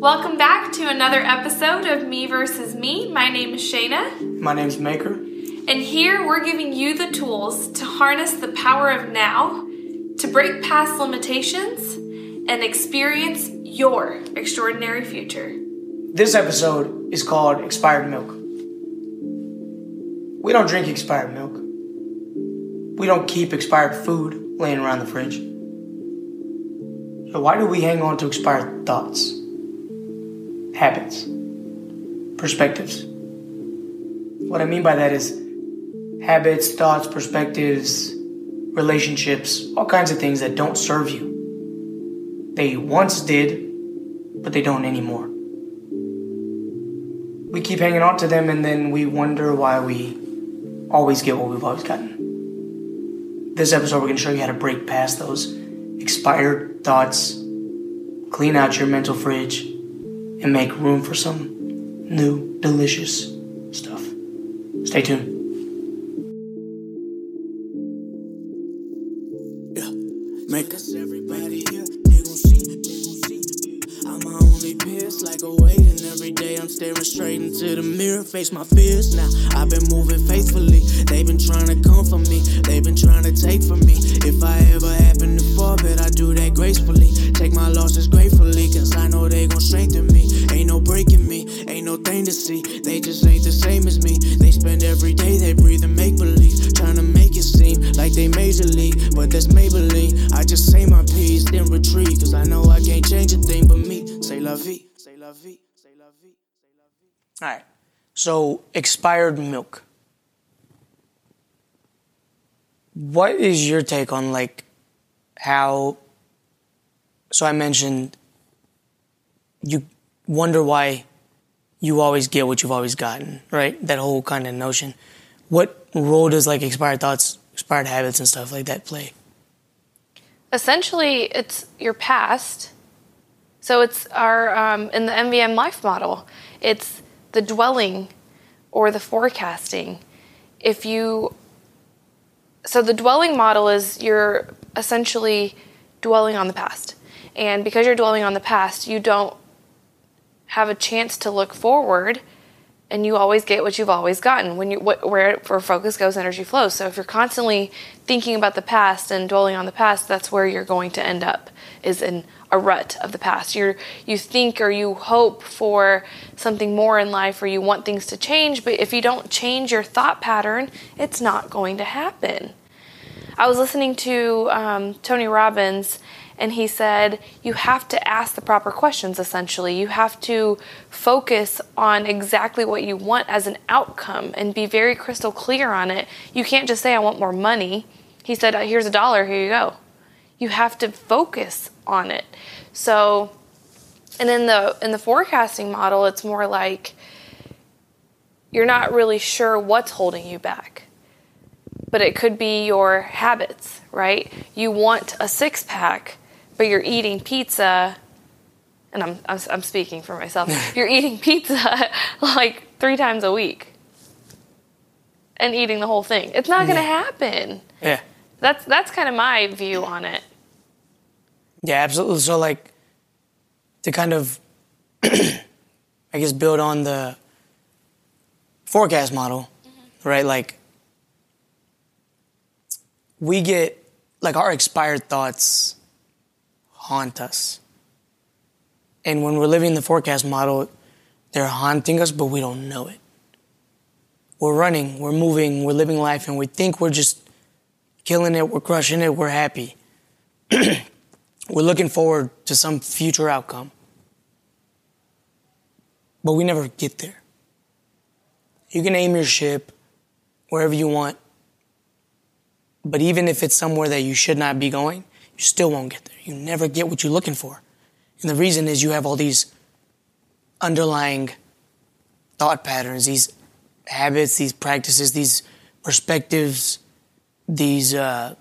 Welcome back to another episode of Me versus Me. My name is Shayna, My name's Maker. and here we're giving you the tools to harness the power of now, to break past limitations, and experience your extraordinary future. This episode is called Expired Milk. We don't drink expired milk. We don't keep expired food laying around the fridge. So, why do we hang on to expired thoughts, habits, perspectives? What I mean by that is habits, thoughts, perspectives, relationships, all kinds of things that don't serve you. They once did, but they don't anymore. We keep hanging on to them and then we wonder why we always get what we've always gotten. This episode, we're going to show you how to break past those expired thoughts, clean out your mental fridge, and make room for some new, delicious stuff. Stay tuned. Into the mirror, face my fears. Now I've been moving faithfully. They've been trying to come for me, they've been trying to take from me. If I ever happen to fall, bet I do that gracefully. Take my losses gratefully, cause I know they gon' strengthen me. Ain't no breaking me, ain't no thing to see. They just ain't the same as me. They spend every day they breathe and make believe, trying to make it seem like they major league, but that's Maybelline. I just say my piece, then retreat, cause I know I can't change a thing but me. Say la vie, say la vie. All right. So, expired milk. What is your take on like how? So I mentioned you wonder why you always get what you've always gotten, right? That whole kind of notion. What role does like expired thoughts, expired habits, and stuff like that play? Essentially, it's your past. So it's our um, in the MVM life model. It's the dwelling or the forecasting. If you so the dwelling model is you're essentially dwelling on the past, and because you're dwelling on the past, you don't have a chance to look forward and you always get what you've always gotten when you wh- where where focus goes energy flows. So if you're constantly thinking about the past and dwelling on the past that's where you're going to end up is in a rut of the past. You're you think or you hope for something more in life or you want things to change but if you don't change your thought pattern it's not going to happen. I was listening to um, Tony Robbins, and he said you have to ask the proper questions essentially. You have to focus on exactly what you want as an outcome and be very crystal clear on it. You can't just say, I want more money. He said, uh, Here's a dollar, here you go. You have to focus on it. So, and in the in the forecasting model, it's more like you're not really sure what's holding you back but it could be your habits, right? You want a six pack, but you're eating pizza, and I'm, I'm, I'm speaking for myself. you're eating pizza like three times a week and eating the whole thing. It's not going to happen. Yeah. That's that's kind of my view on it. Yeah, absolutely. So, like, to kind of, I guess, build on the forecast model, mm-hmm. right? Like, we get, like, our expired thoughts haunt us. And when we're living the forecast model, they're haunting us, but we don't know it. We're running, we're moving, we're living life, and we think we're just killing it, we're crushing it, we're happy we're looking forward to some future outcome. But we never get there. You can aim your ship wherever you want, but even if it's somewhere that you should not be going, you still won't get there. You never get what you're looking for. And the reason is you have all these underlying thought patterns, these habits, these practices, these perspectives, these uh,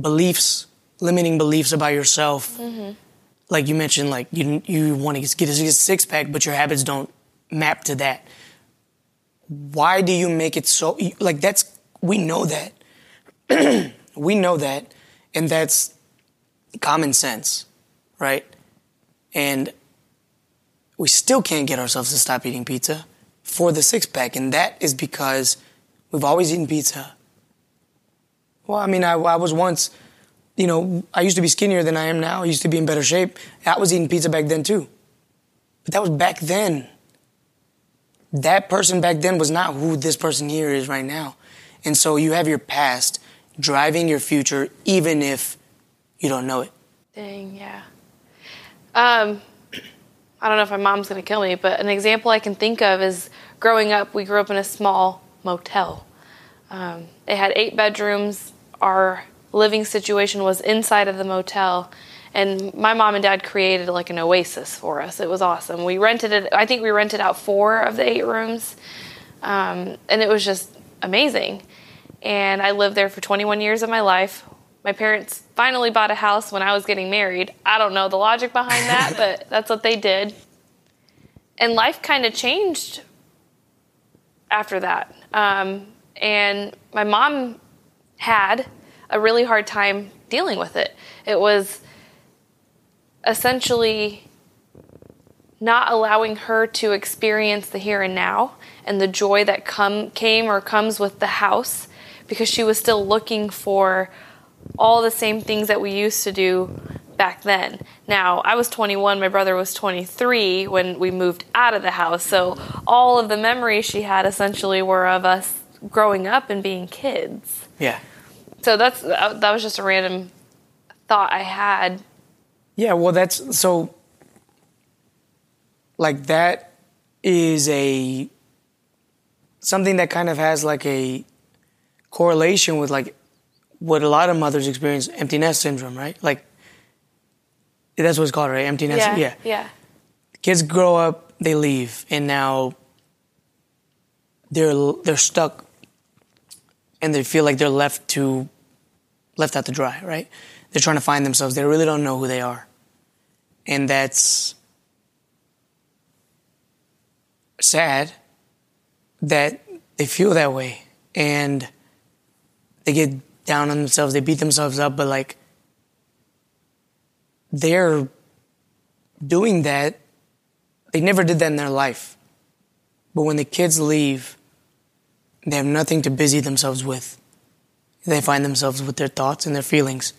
beliefs limiting beliefs about yourself. Like you mentioned, like you you want to get a six pack, but your habits don't map to that. Why do you make it so like that's we know that. we know that and that's common sense, right? And we still can't get ourselves to stop eating pizza for the six pack, and that is because we've always eaten pizza. Well, I mean, I, I was once, you know, I used to be skinnier than I am now. I used to be in better shape. I was eating pizza back then too. But that was back then. That person back then was not who this person here is right now. And so you have your past driving your future, even if you don't know it. Dang, yeah. Um, I don't know if my mom's gonna kill me, but an example I can think of is growing up. We grew up in a small motel. Um, it had eight bedrooms. Our living situation was inside of the motel, and my mom and dad created like an oasis for us. It was awesome. We rented it. I think we rented out four of the eight rooms, um, and it was just amazing. And I lived there for 21 years of my life. My parents finally bought a house when I was getting married. I don't know the logic behind that, but that's what they did. And life kind of changed after that. Um, and my mom had a really hard time dealing with it. It was essentially not allowing her to experience the here and now and the joy that come came or comes with the house because she was still looking for all the same things that we used to do back then. Now, I was 21, my brother was 23 when we moved out of the house. So, all of the memories she had essentially were of us growing up and being kids. Yeah. So, that's uh, that was just a random thought I had. Yeah, well, that's so, like, that is a something that kind of has like a correlation with like what a lot of mothers experience empty nest syndrome, right? Like that's what it's called, right? Empty nest. Yeah. Yeah. Yeah. Kids grow up, they leave, and now they're they're stuck, and they feel like they're left to left out to dry, right? They're trying to find themselves. They really don't know who they are, and that's sad that they feel that way and they get down on themselves, they beat themselves up, but like they're doing that. They never did that in their life. But when the kids leave, they have nothing to busy themselves with. They find themselves with their thoughts and their feelings.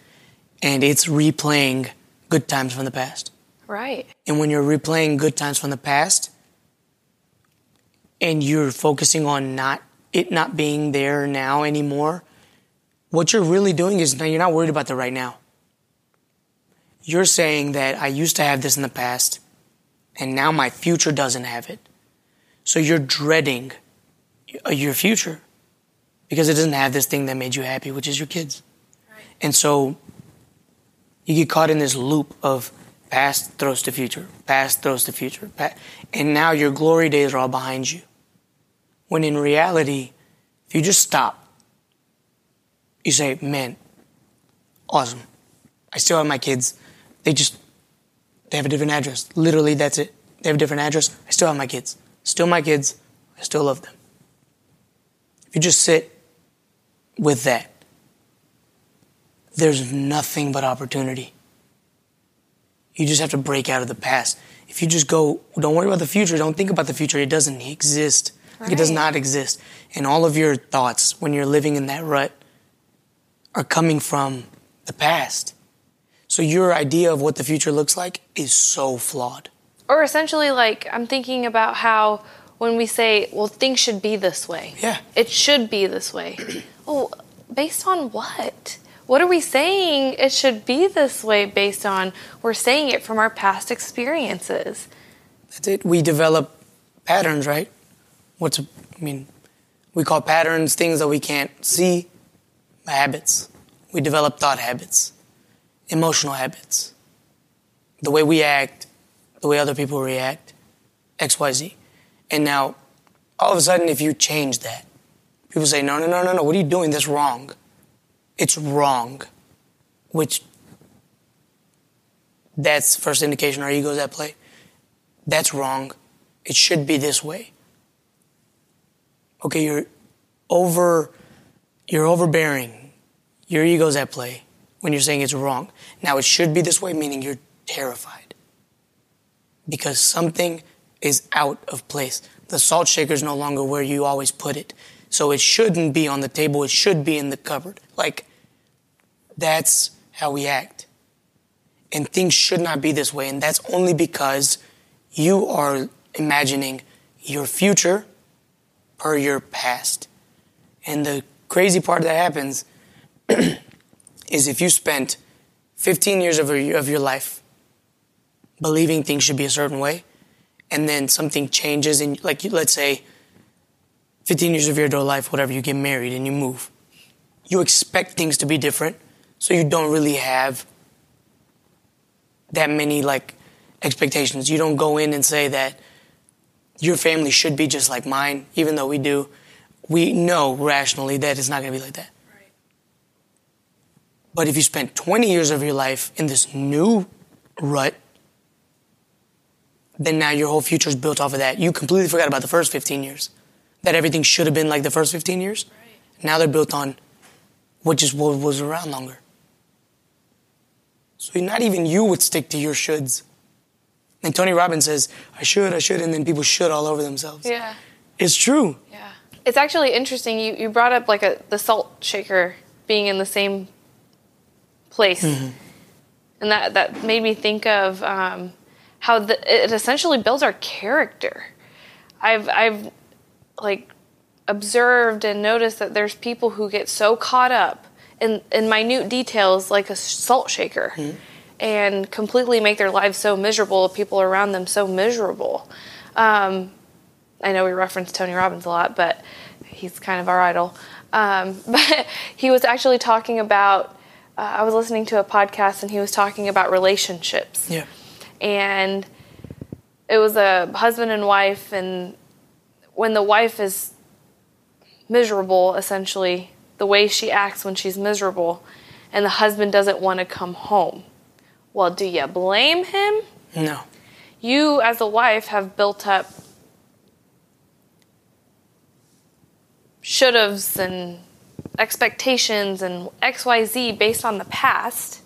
And it's replaying good times from the past. Right. And when you're replaying good times from the past and you're focusing on not it not being there now anymore, what you're really doing is you're not worried about the right now. You're saying that I used to have this in the past and now my future doesn't have it. So you're dreading your future because it doesn't have this thing that made you happy, which is your kids. Right. And so you get caught in this loop of past throws to future, past throws to future, and now your glory days are all behind you. When in reality, if you just stop, you say, man, awesome. I still have my kids. They just, they have a different address. Literally, that's it. They have a different address. I still have my kids. Still my kids. I still love them. If you just sit with that, there's nothing but opportunity. You just have to break out of the past. If you just go, don't worry about the future, don't think about the future, it doesn't exist. Right. Like it does not exist. And all of your thoughts when you're living in that rut are coming from the past. So your idea of what the future looks like is so flawed. Or essentially, like, I'm thinking about how when we say, well, things should be this way. Yeah. It should be this way. oh, based on what? What are we saying it should be this way based on? We're saying it from our past experiences. That's it. We develop patterns, right? What's, I mean, we call patterns things that we can't see, habits. We develop thought habits, emotional habits, the way we act, the way other people react, XYZ. And now, all of a sudden, if you change that, people say, no, no, no, no, no, what are you doing? That's wrong. It's wrong. Which, that's first indication our ego's at play. That's wrong. It should be this way. Okay, you're over, you're overbearing. Your ego's at play when you're saying it's wrong. Now, it should be this way, meaning you're terrified. Because something is out of place. The salt shaker is no longer where you always put it. So it shouldn't be on the table, it should be in the cupboard. Like, that's how we act. And things should not be this way. And that's only because you are imagining your future per your past. And the crazy part that happens is if you spent 15 years of your, of your life believing things should be a certain way, and then something changes, and like let's say 15 years of your adult life, whatever, you get married and you move. You expect things to be different, so you don't really have that many like expectations. You don't go in and say that your family should be just like mine, even though we do. We know rationally that it's not going to be like that. But if you spent 20 years of your life in this new rut, then now your whole future is built off of that. You completely forgot about the first 15 years that everything should have been like the first 15 years. Right. Now they're built on what just was around longer. So not even you would stick to your shoulds. And Tony Robbins says, I should, I should, and then people should all over themselves. Yeah. It's true. Yeah. It's actually interesting. You, you brought up like a the salt shaker being in the same place. Mm-hmm. And that, that made me think of um, how the, it essentially builds our character. I've, I've like observed and noticed that there's people who get so caught up in, in minute details like a salt shaker and completely make their lives so miserable, people around them so miserable. Um, I know we reference Tony Robbins a lot, but he's kind of our idol. Um, but he was actually talking about, uh, I was listening to a podcast and he was talking about relationships Yeah. and it was a husband and wife and when the wife is miserable essentially the way she acts when she's miserable and the husband doesn't want to come home well do you blame him No. you as a wife have built up should haves and expectations and xyz based on the past.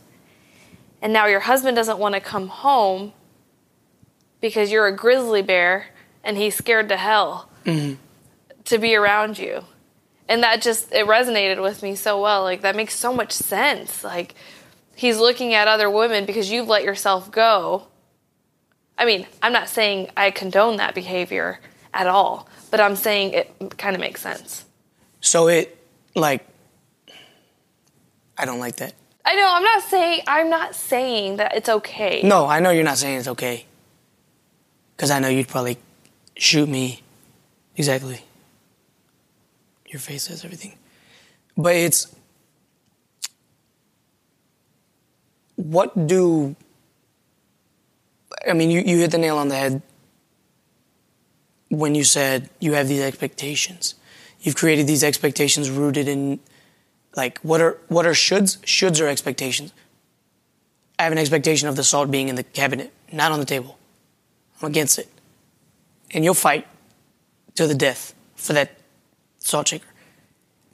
And now your husband doesn't want to come home because you're a grizzly bear and he's scared to hell mm-hmm. to be around you. And that just it resonated with me so well like that makes so much sense. Like he's looking at other women because you've let yourself go. I mean i'm not saying i condone that behavior at all but i'm saying it kind of makes sense. So it, like, I don't like that. i know i'm not saying i'm not saying that it's okay No, I know you're not saying it's okay. Because I know you'd probably shoot me. Exactly. Your face says everything. But it's. What do. I mean, you, you hit the nail on the head when you said you have these expectations. You've created these expectations rooted in, like, what are what are shoulds? Shoulds are expectations. I have an expectation of the salt being in the cabinet, not on the table. I'm against it. And you'll fight to the death for that salt shaker.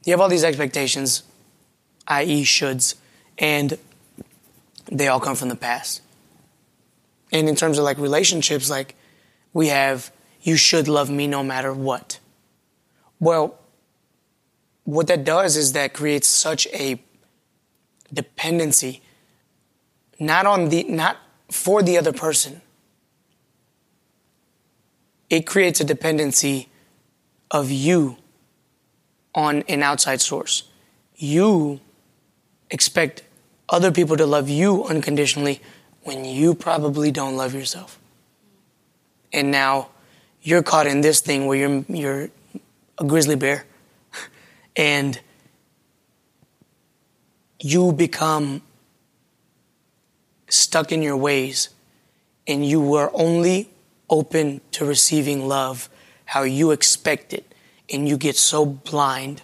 You have all these expectations, i.e., shoulds, and they all come from the past. And in terms of like relationships, like we have, you should love me no matter what. Well, what that does is that creates such a dependency not on the not for the other person. It creates a dependency of you on an outside source. You expect other people to love you unconditionally when you probably don't love yourself. And now you're caught in this thing where you're you're a grizzly bear. And you become stuck in your ways and you were only open to receiving love how you expect it. And you get so blind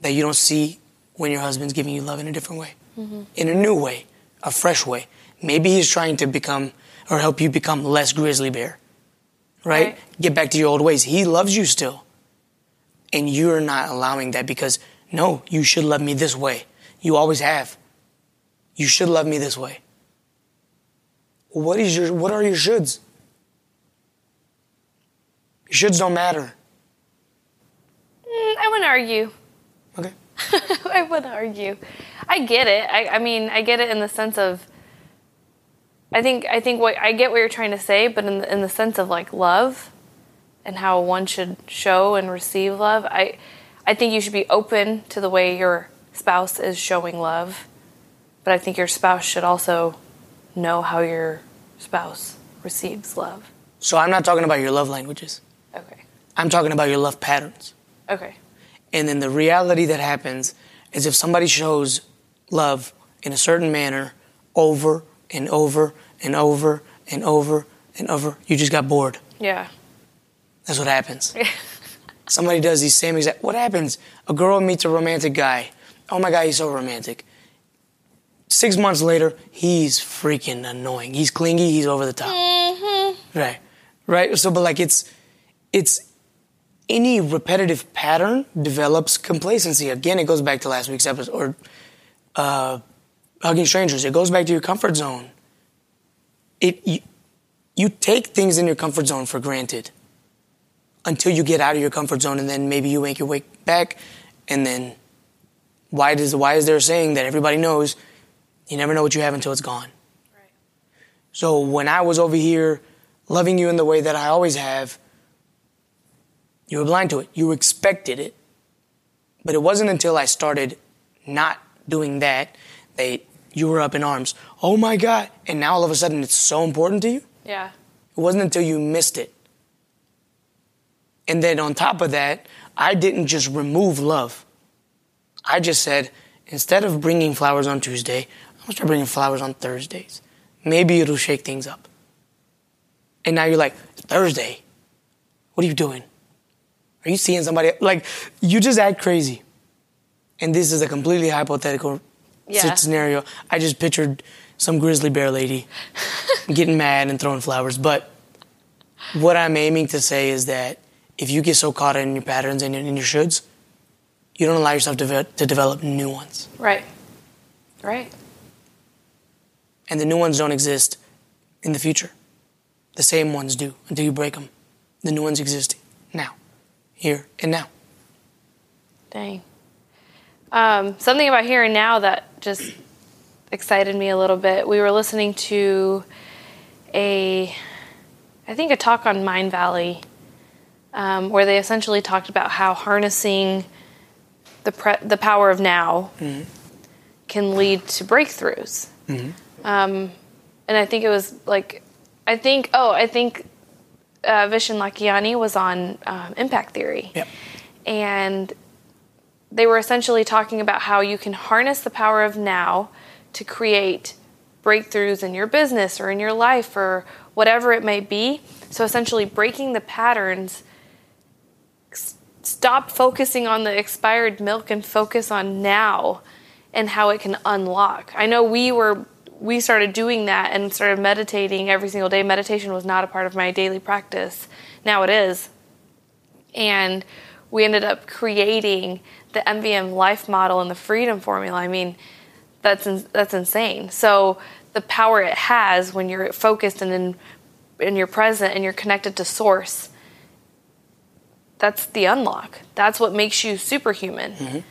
that you don't see when your husband's giving you love in a different way. Mm-hmm. In a new way a fresh way. Maybe he's trying to become or help you become less grizzly bear right, Right. get back to your old ways. He loves you still and you're not allowing that because no you should love me this way you always have you should love me this way what is your what are your shoulds Your shoulds don't matter. Mm, I wouldn't argue. Okay. I wouldn't argue. I get it. I, I mean, I get it in the sense of. I think I think what I get what you're trying to say, but in the, in the sense of like love, and how one should show and receive love. I I think you should be open to the way your spouse is showing love, but I think your spouse should also know how your spouse receives love. So I'm not talking about your love languages. Okay. I'm talking about your love patterns. Okay. And then the reality that happens is if somebody shows love in a certain manner over and over and over and over and over, you just got bored. Yeah. That's what happens. somebody does these same exact. What happens? A girl meets a romantic guy. Oh my God, he's so romantic. Six months later, he's freaking annoying. He's clingy. He's over the top. Mm-hmm. Right, right. So, but like it's, it's any repetitive pattern develops complacency. Again, it goes back to last week's episode or uh, hugging strangers. It goes back to your comfort zone. It you, you take things in your comfort zone for granted until you get out of your comfort zone, and then maybe you make your way back, and then why does why is there a saying that everybody knows you never know what you have until it's gone. Right. So when I was over here loving you in the way that I always have, you were blind to it. You expected it. But it wasn't until I started not doing that that you were up in arms. Oh my God. And now all of a sudden it's so important to you. Yeah. It wasn't until you missed it. And then on top of that, I didn't just remove love. I just said, instead of bringing flowers on Tuesday, I'm gonna start bringing flowers on Thursdays. Maybe it'll shake things up. And now you're like, Thursday? What are you doing? Are you seeing somebody? Like, you just act crazy. And this is a completely hypothetical Yeah. scenario. I just pictured some grizzly bear lady getting mad and throwing flowers. But what I'm aiming to say is that if you get so caught in your patterns and in your shoulds, you don't allow yourself to, to develop new ones. Right. Right. And the new ones don't exist in the future. The same ones do until you break them. The new ones exist now, here and now. Dang. Um, something about here and now that just excited me a little bit. We were listening to a, I think a talk on Mindvalley, um, where they essentially talked about how harnessing the pre- the power of now can lead to breakthroughs. Um, and I think it was like, I think, oh, I think uh, Vishen Lakhiani was on um, Impact Theory Yep. and they were essentially talking about how you can harness the power of now to create breakthroughs in your business or in your life or whatever it may be. So essentially breaking the patterns stop focusing on the expired milk and focus on now and how it can unlock. I know we were we started doing that and started meditating every single day. Meditation was not a part of my daily practice. Now it is and we ended up creating the MVM life model and the freedom formula. I mean, that's in, that's insane. So the power it has when you're focused and in and you're present and you're connected to source. That's the unlock. That's what makes you superhuman.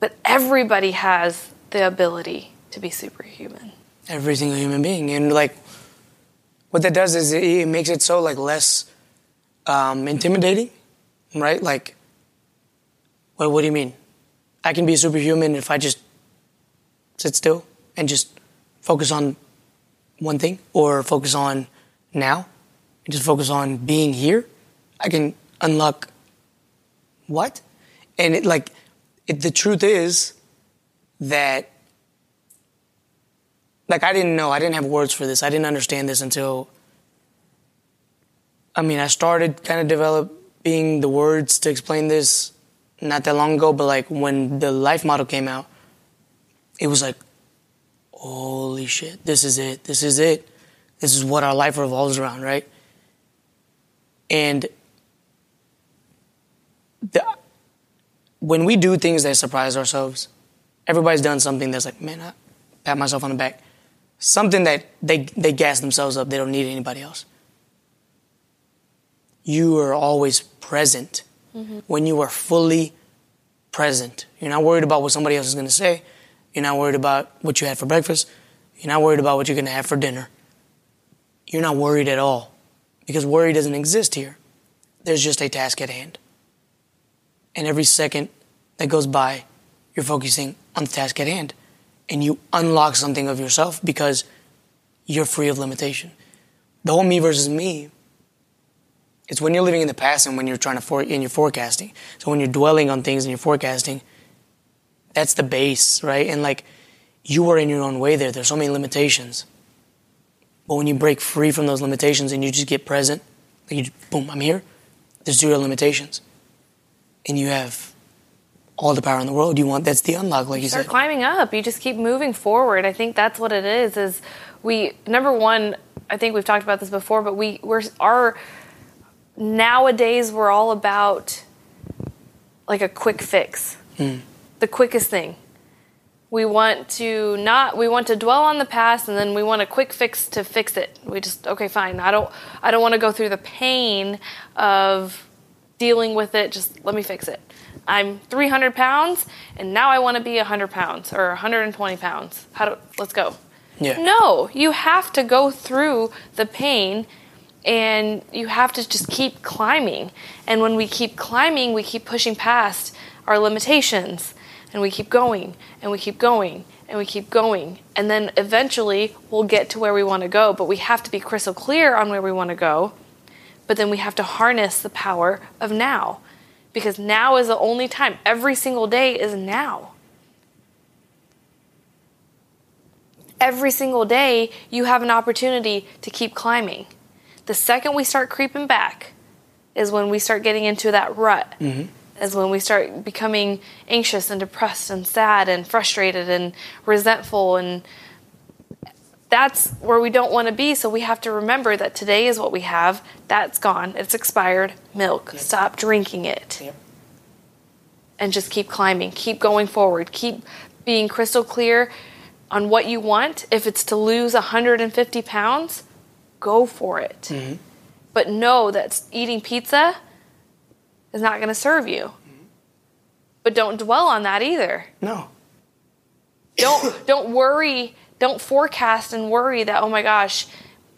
But everybody has the ability to be superhuman. Every single human being. And like, what that does is it, it makes it so like less um, intimidating, right? Like, what, what do you mean? I can be superhuman if I just sit still and just focus on one thing or focus on now and just focus on being here. I can unlock what? And it like, it, the truth is that like I didn't know, I didn't have words for this. I didn't understand this until I mean, I started kind of developing the words to explain this not that long ago, but like when the life model came out, it was like holy shit, this is it. This is it. This is what our life revolves around, right? And the, when we do things that surprise ourselves, everybody's done something that's like, man, I pat myself on the back. Something that they they gas themselves up. They don't need anybody else. you are always present. Mm-hmm. When you are fully present, you're not worried about what somebody else is going to say. You're not worried about what you had for breakfast. You're not worried about what you're going to have for dinner. You're not worried at all because worry doesn't exist here. There's just a task at hand. And every second that goes by, you're focusing on the task at hand. And you unlock something of yourself because you're free of limitation. The whole me versus me, it's when you're living in the past and when you're trying to for and you're forecasting. So when you're dwelling on things and you're forecasting, that's the base, right? And like you are in your own way there. There's so many limitations. But when you break free from those limitations and you just get present, like you just, boom, I'm here. There's zero limitations, and you have all the power in the world. You want that's the unlock, like you said. start said. climbing up. You just keep moving forward. I think that's what it is. Is we number one. I think we've talked about this before, but we we're our nowadays we're all about like a quick fix, hmm. the quickest thing. We want to not we want to dwell on the past and then we want a quick fix to fix it. We just okay, fine. I don't I don't want to go through the pain of dealing with it. Just let me fix it. I'm 300 pounds and now I want to be 100 pounds or 120 pounds. How do let's go. Yeah. No, you have to go through the pain and you have to just keep climbing. And when we keep climbing, we keep pushing past our limitations and we keep going and we keep going and we keep going. And then eventually we'll get to where we want to go, but we have to be crystal clear on where we want to go. But then we have to harness the power of now because now is the only time. Every single day is now. every single day you have an opportunity to keep climbing. The second we start creeping back is when we start getting into that rut. Mm-hmm. Is when we start becoming anxious and depressed and sad and frustrated and resentful and that's where we don't want to be. So we have to remember that today is what we have. That's gone. It's expired. Milk. Stop drinking it. Yep. And just keep climbing. Keep going forward. Keep being crystal clear on what you want. If it's to lose 150 pounds, go for it. Mm-hmm. But know that eating pizza is not going to serve you. Mm-hmm. But don't dwell on that either No. don't don't worry don't forecast and worry that oh my gosh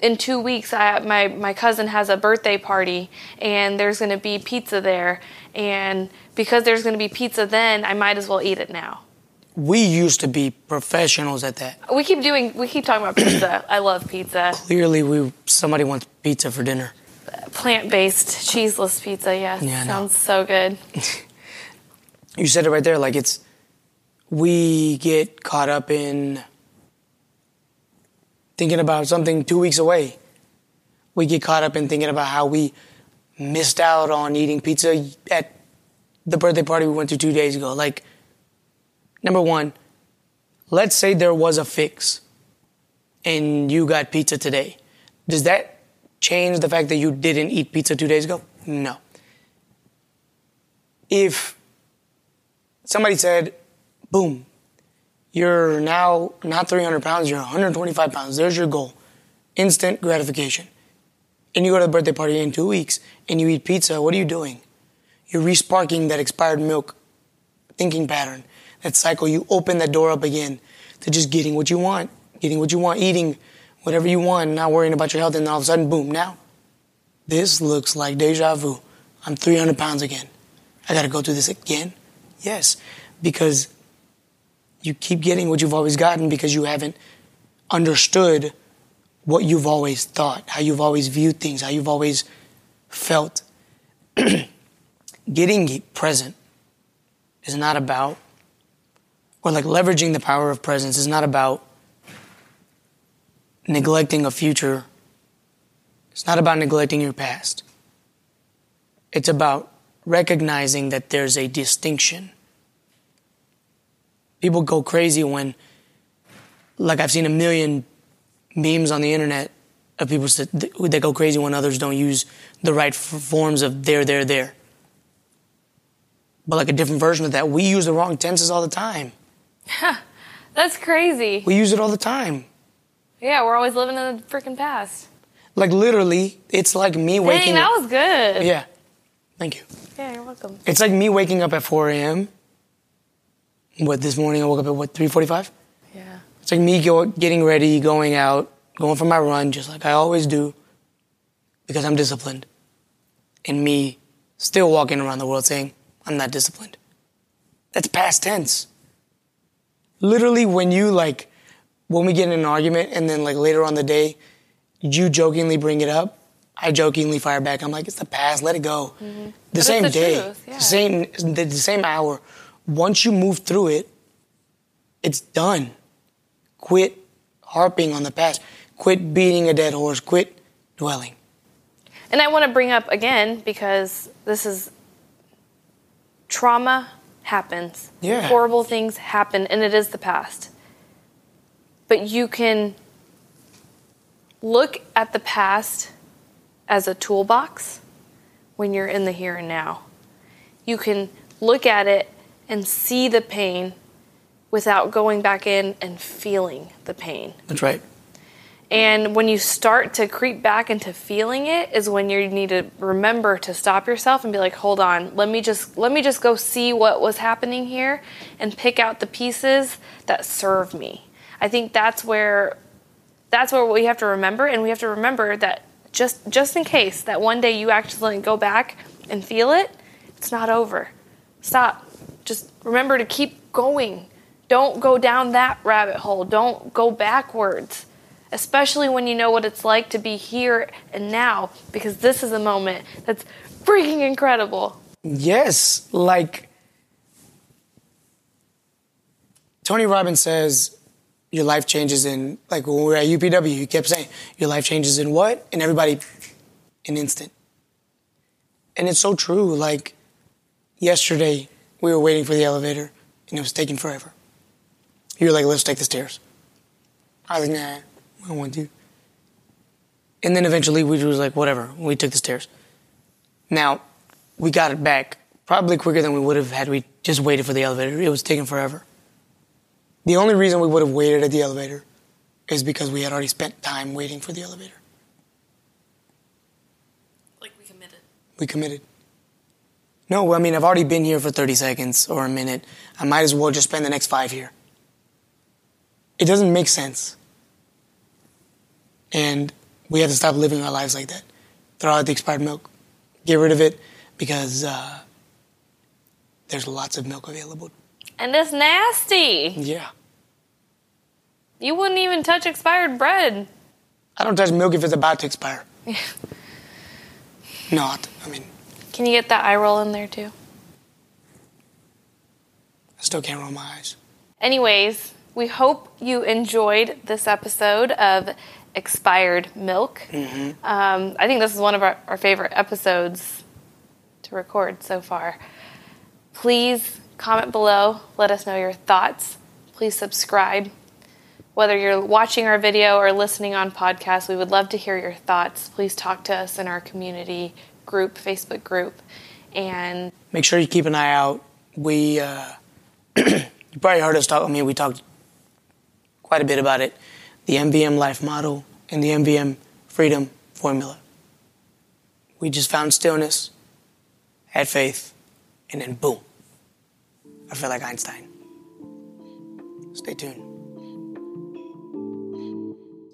in two weeks I, my, my cousin has a birthday party and there's going to be pizza there and because there's going to be pizza then i might as well eat it now We used to be professionals at that. we keep doing we keep talking about pizza i love pizza Clearly, we somebody wants pizza for dinner. plant-based cheeseless pizza yes Yeah, sounds so good You said it right there. Like it's, we get caught up in thinking about something two weeks away. We get caught up in thinking about how we missed out on eating pizza at the birthday party we went to two days ago. Like, number one, let's say there was a fix and you got pizza today. Does that change the fact that you didn't eat pizza two days ago? No. If somebody said, boom, you're now not 300 pounds, you're 125 pounds. There's your goal. Instant gratification. And you go to the birthday party in two weeks and you eat pizza, what are you doing? You're resparking that expired milk thinking pattern, that cycle. You open that door up again to just getting what you want, getting what you want, eating whatever you want, not worrying about your health. And all of a sudden, boom, now this looks like deja vu. I'm 300 pounds again. I got to go through this again? Yes, because you keep getting what you've always gotten because you haven't understood what you've always thought, how you've always viewed things, how you've always felt. Getting present is not about, or like leveraging the power of presence is not about neglecting a future. It's not about neglecting your past. It's about recognizing that there's a distinction. People go crazy when, like, I've seen a million memes on the internet of people that, go crazy when others don't use the right forms of there, there, there. But, like, a different version of that, we use the wrong tenses all the time. that's crazy We use it all the time. yeah we're always living in the freaking past Like literally, it's like me waking. Dang, that up. was good. yeah. Thank you. Yeah, you're welcome. It's like me waking up at 4 a.m. What this morning I woke up at what 3:45. Yeah. It's like me go, getting ready, going out, going for my run, just like I always do, because I'm disciplined. And me still walking around the world saying I'm not disciplined. That's past tense. Literally, when you like, when we get in an argument, and then like later on the day, you jokingly bring it up, I jokingly fire back. I'm like, it's the past, let it go. The Mm-hmm. it's same the day, truth, yeah. the same, the, the same hour. Once you move through it, it's done. Quit harping on the past. Quit beating a dead horse. Quit dwelling. And I want to bring up again because this is trauma happens. Yeah. Horrible things happen and it is the past. But you can look at the past as a toolbox when you're in the here and now. You can look at it and see the pain without going back in and feeling the pain. That's right. And when you start to creep back into feeling it is when you need to remember to stop yourself and be like, "Hold on, let me just let me just go see what was happening here and pick out the pieces that serve me." I think that's where that's where we have to remember and we have to remember that just just in case that one day you actually go back and feel it, it's not over. Stop. Just remember to keep going. Don't go down that rabbit hole. Don't go backwards especially when you know what it's like to be here and now, because this is a moment that's freaking incredible. Yes, like Tony Robbins says, your life changes in like when we were at UPW. He kept saying, your life changes in what? And everybody, an instant. And it's so true. Like yesterday, we were waiting for the elevator, and it was taking forever. You were like, let's take the stairs. I was like, nah, I don't want to. And then eventually we was like, whatever. We took the stairs. Now, we got it back probably quicker than we would have had we just waited for the elevator. It was taking forever. The only reason we would have waited at the elevator is because we had already spent time waiting for the elevator. Like we committed. We committed. No, I mean, I've already been here for 30 seconds or a minute. I might as well just spend the next five here. It doesn't make sense. And we have to stop living our lives like that. Throw out the expired milk. Get rid of it because uh, there's lots of milk available. And it's nasty. Yeah. You wouldn't even touch expired bread. I don't touch milk if it's about to expire. Yeah. Not. I mean, Can you get that eye roll in there too? I still can't roll my eyes. Anyways, we hope you enjoyed this episode of Expired Milk. Um, I think this is one of our, our favorite episodes to record so far. Please comment below, let us know your thoughts. Please subscribe. Whether you're watching our video or listening on podcast, we would love to hear your thoughts. Please talk to us in our community group, Facebook group. And Make sure you keep an eye out. We, uh, you probably heard us talk. I mean, we talked quite a bit about it. The MVM life model and the MVM freedom formula. We just found stillness, had faith, and then boom. I feel like Einstein. Stay tuned.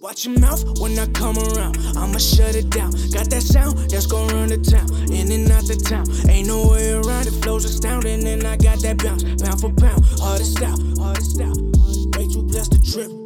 Watch your mouth when I come around. I'ma shut it down. Got that sound that's gon' run the town. In and out the town. Ain't no way around it. Flows astounding. And I got that bounce. Pound for pound. Hardest out. Hardest out. Way too. Blessed to trip.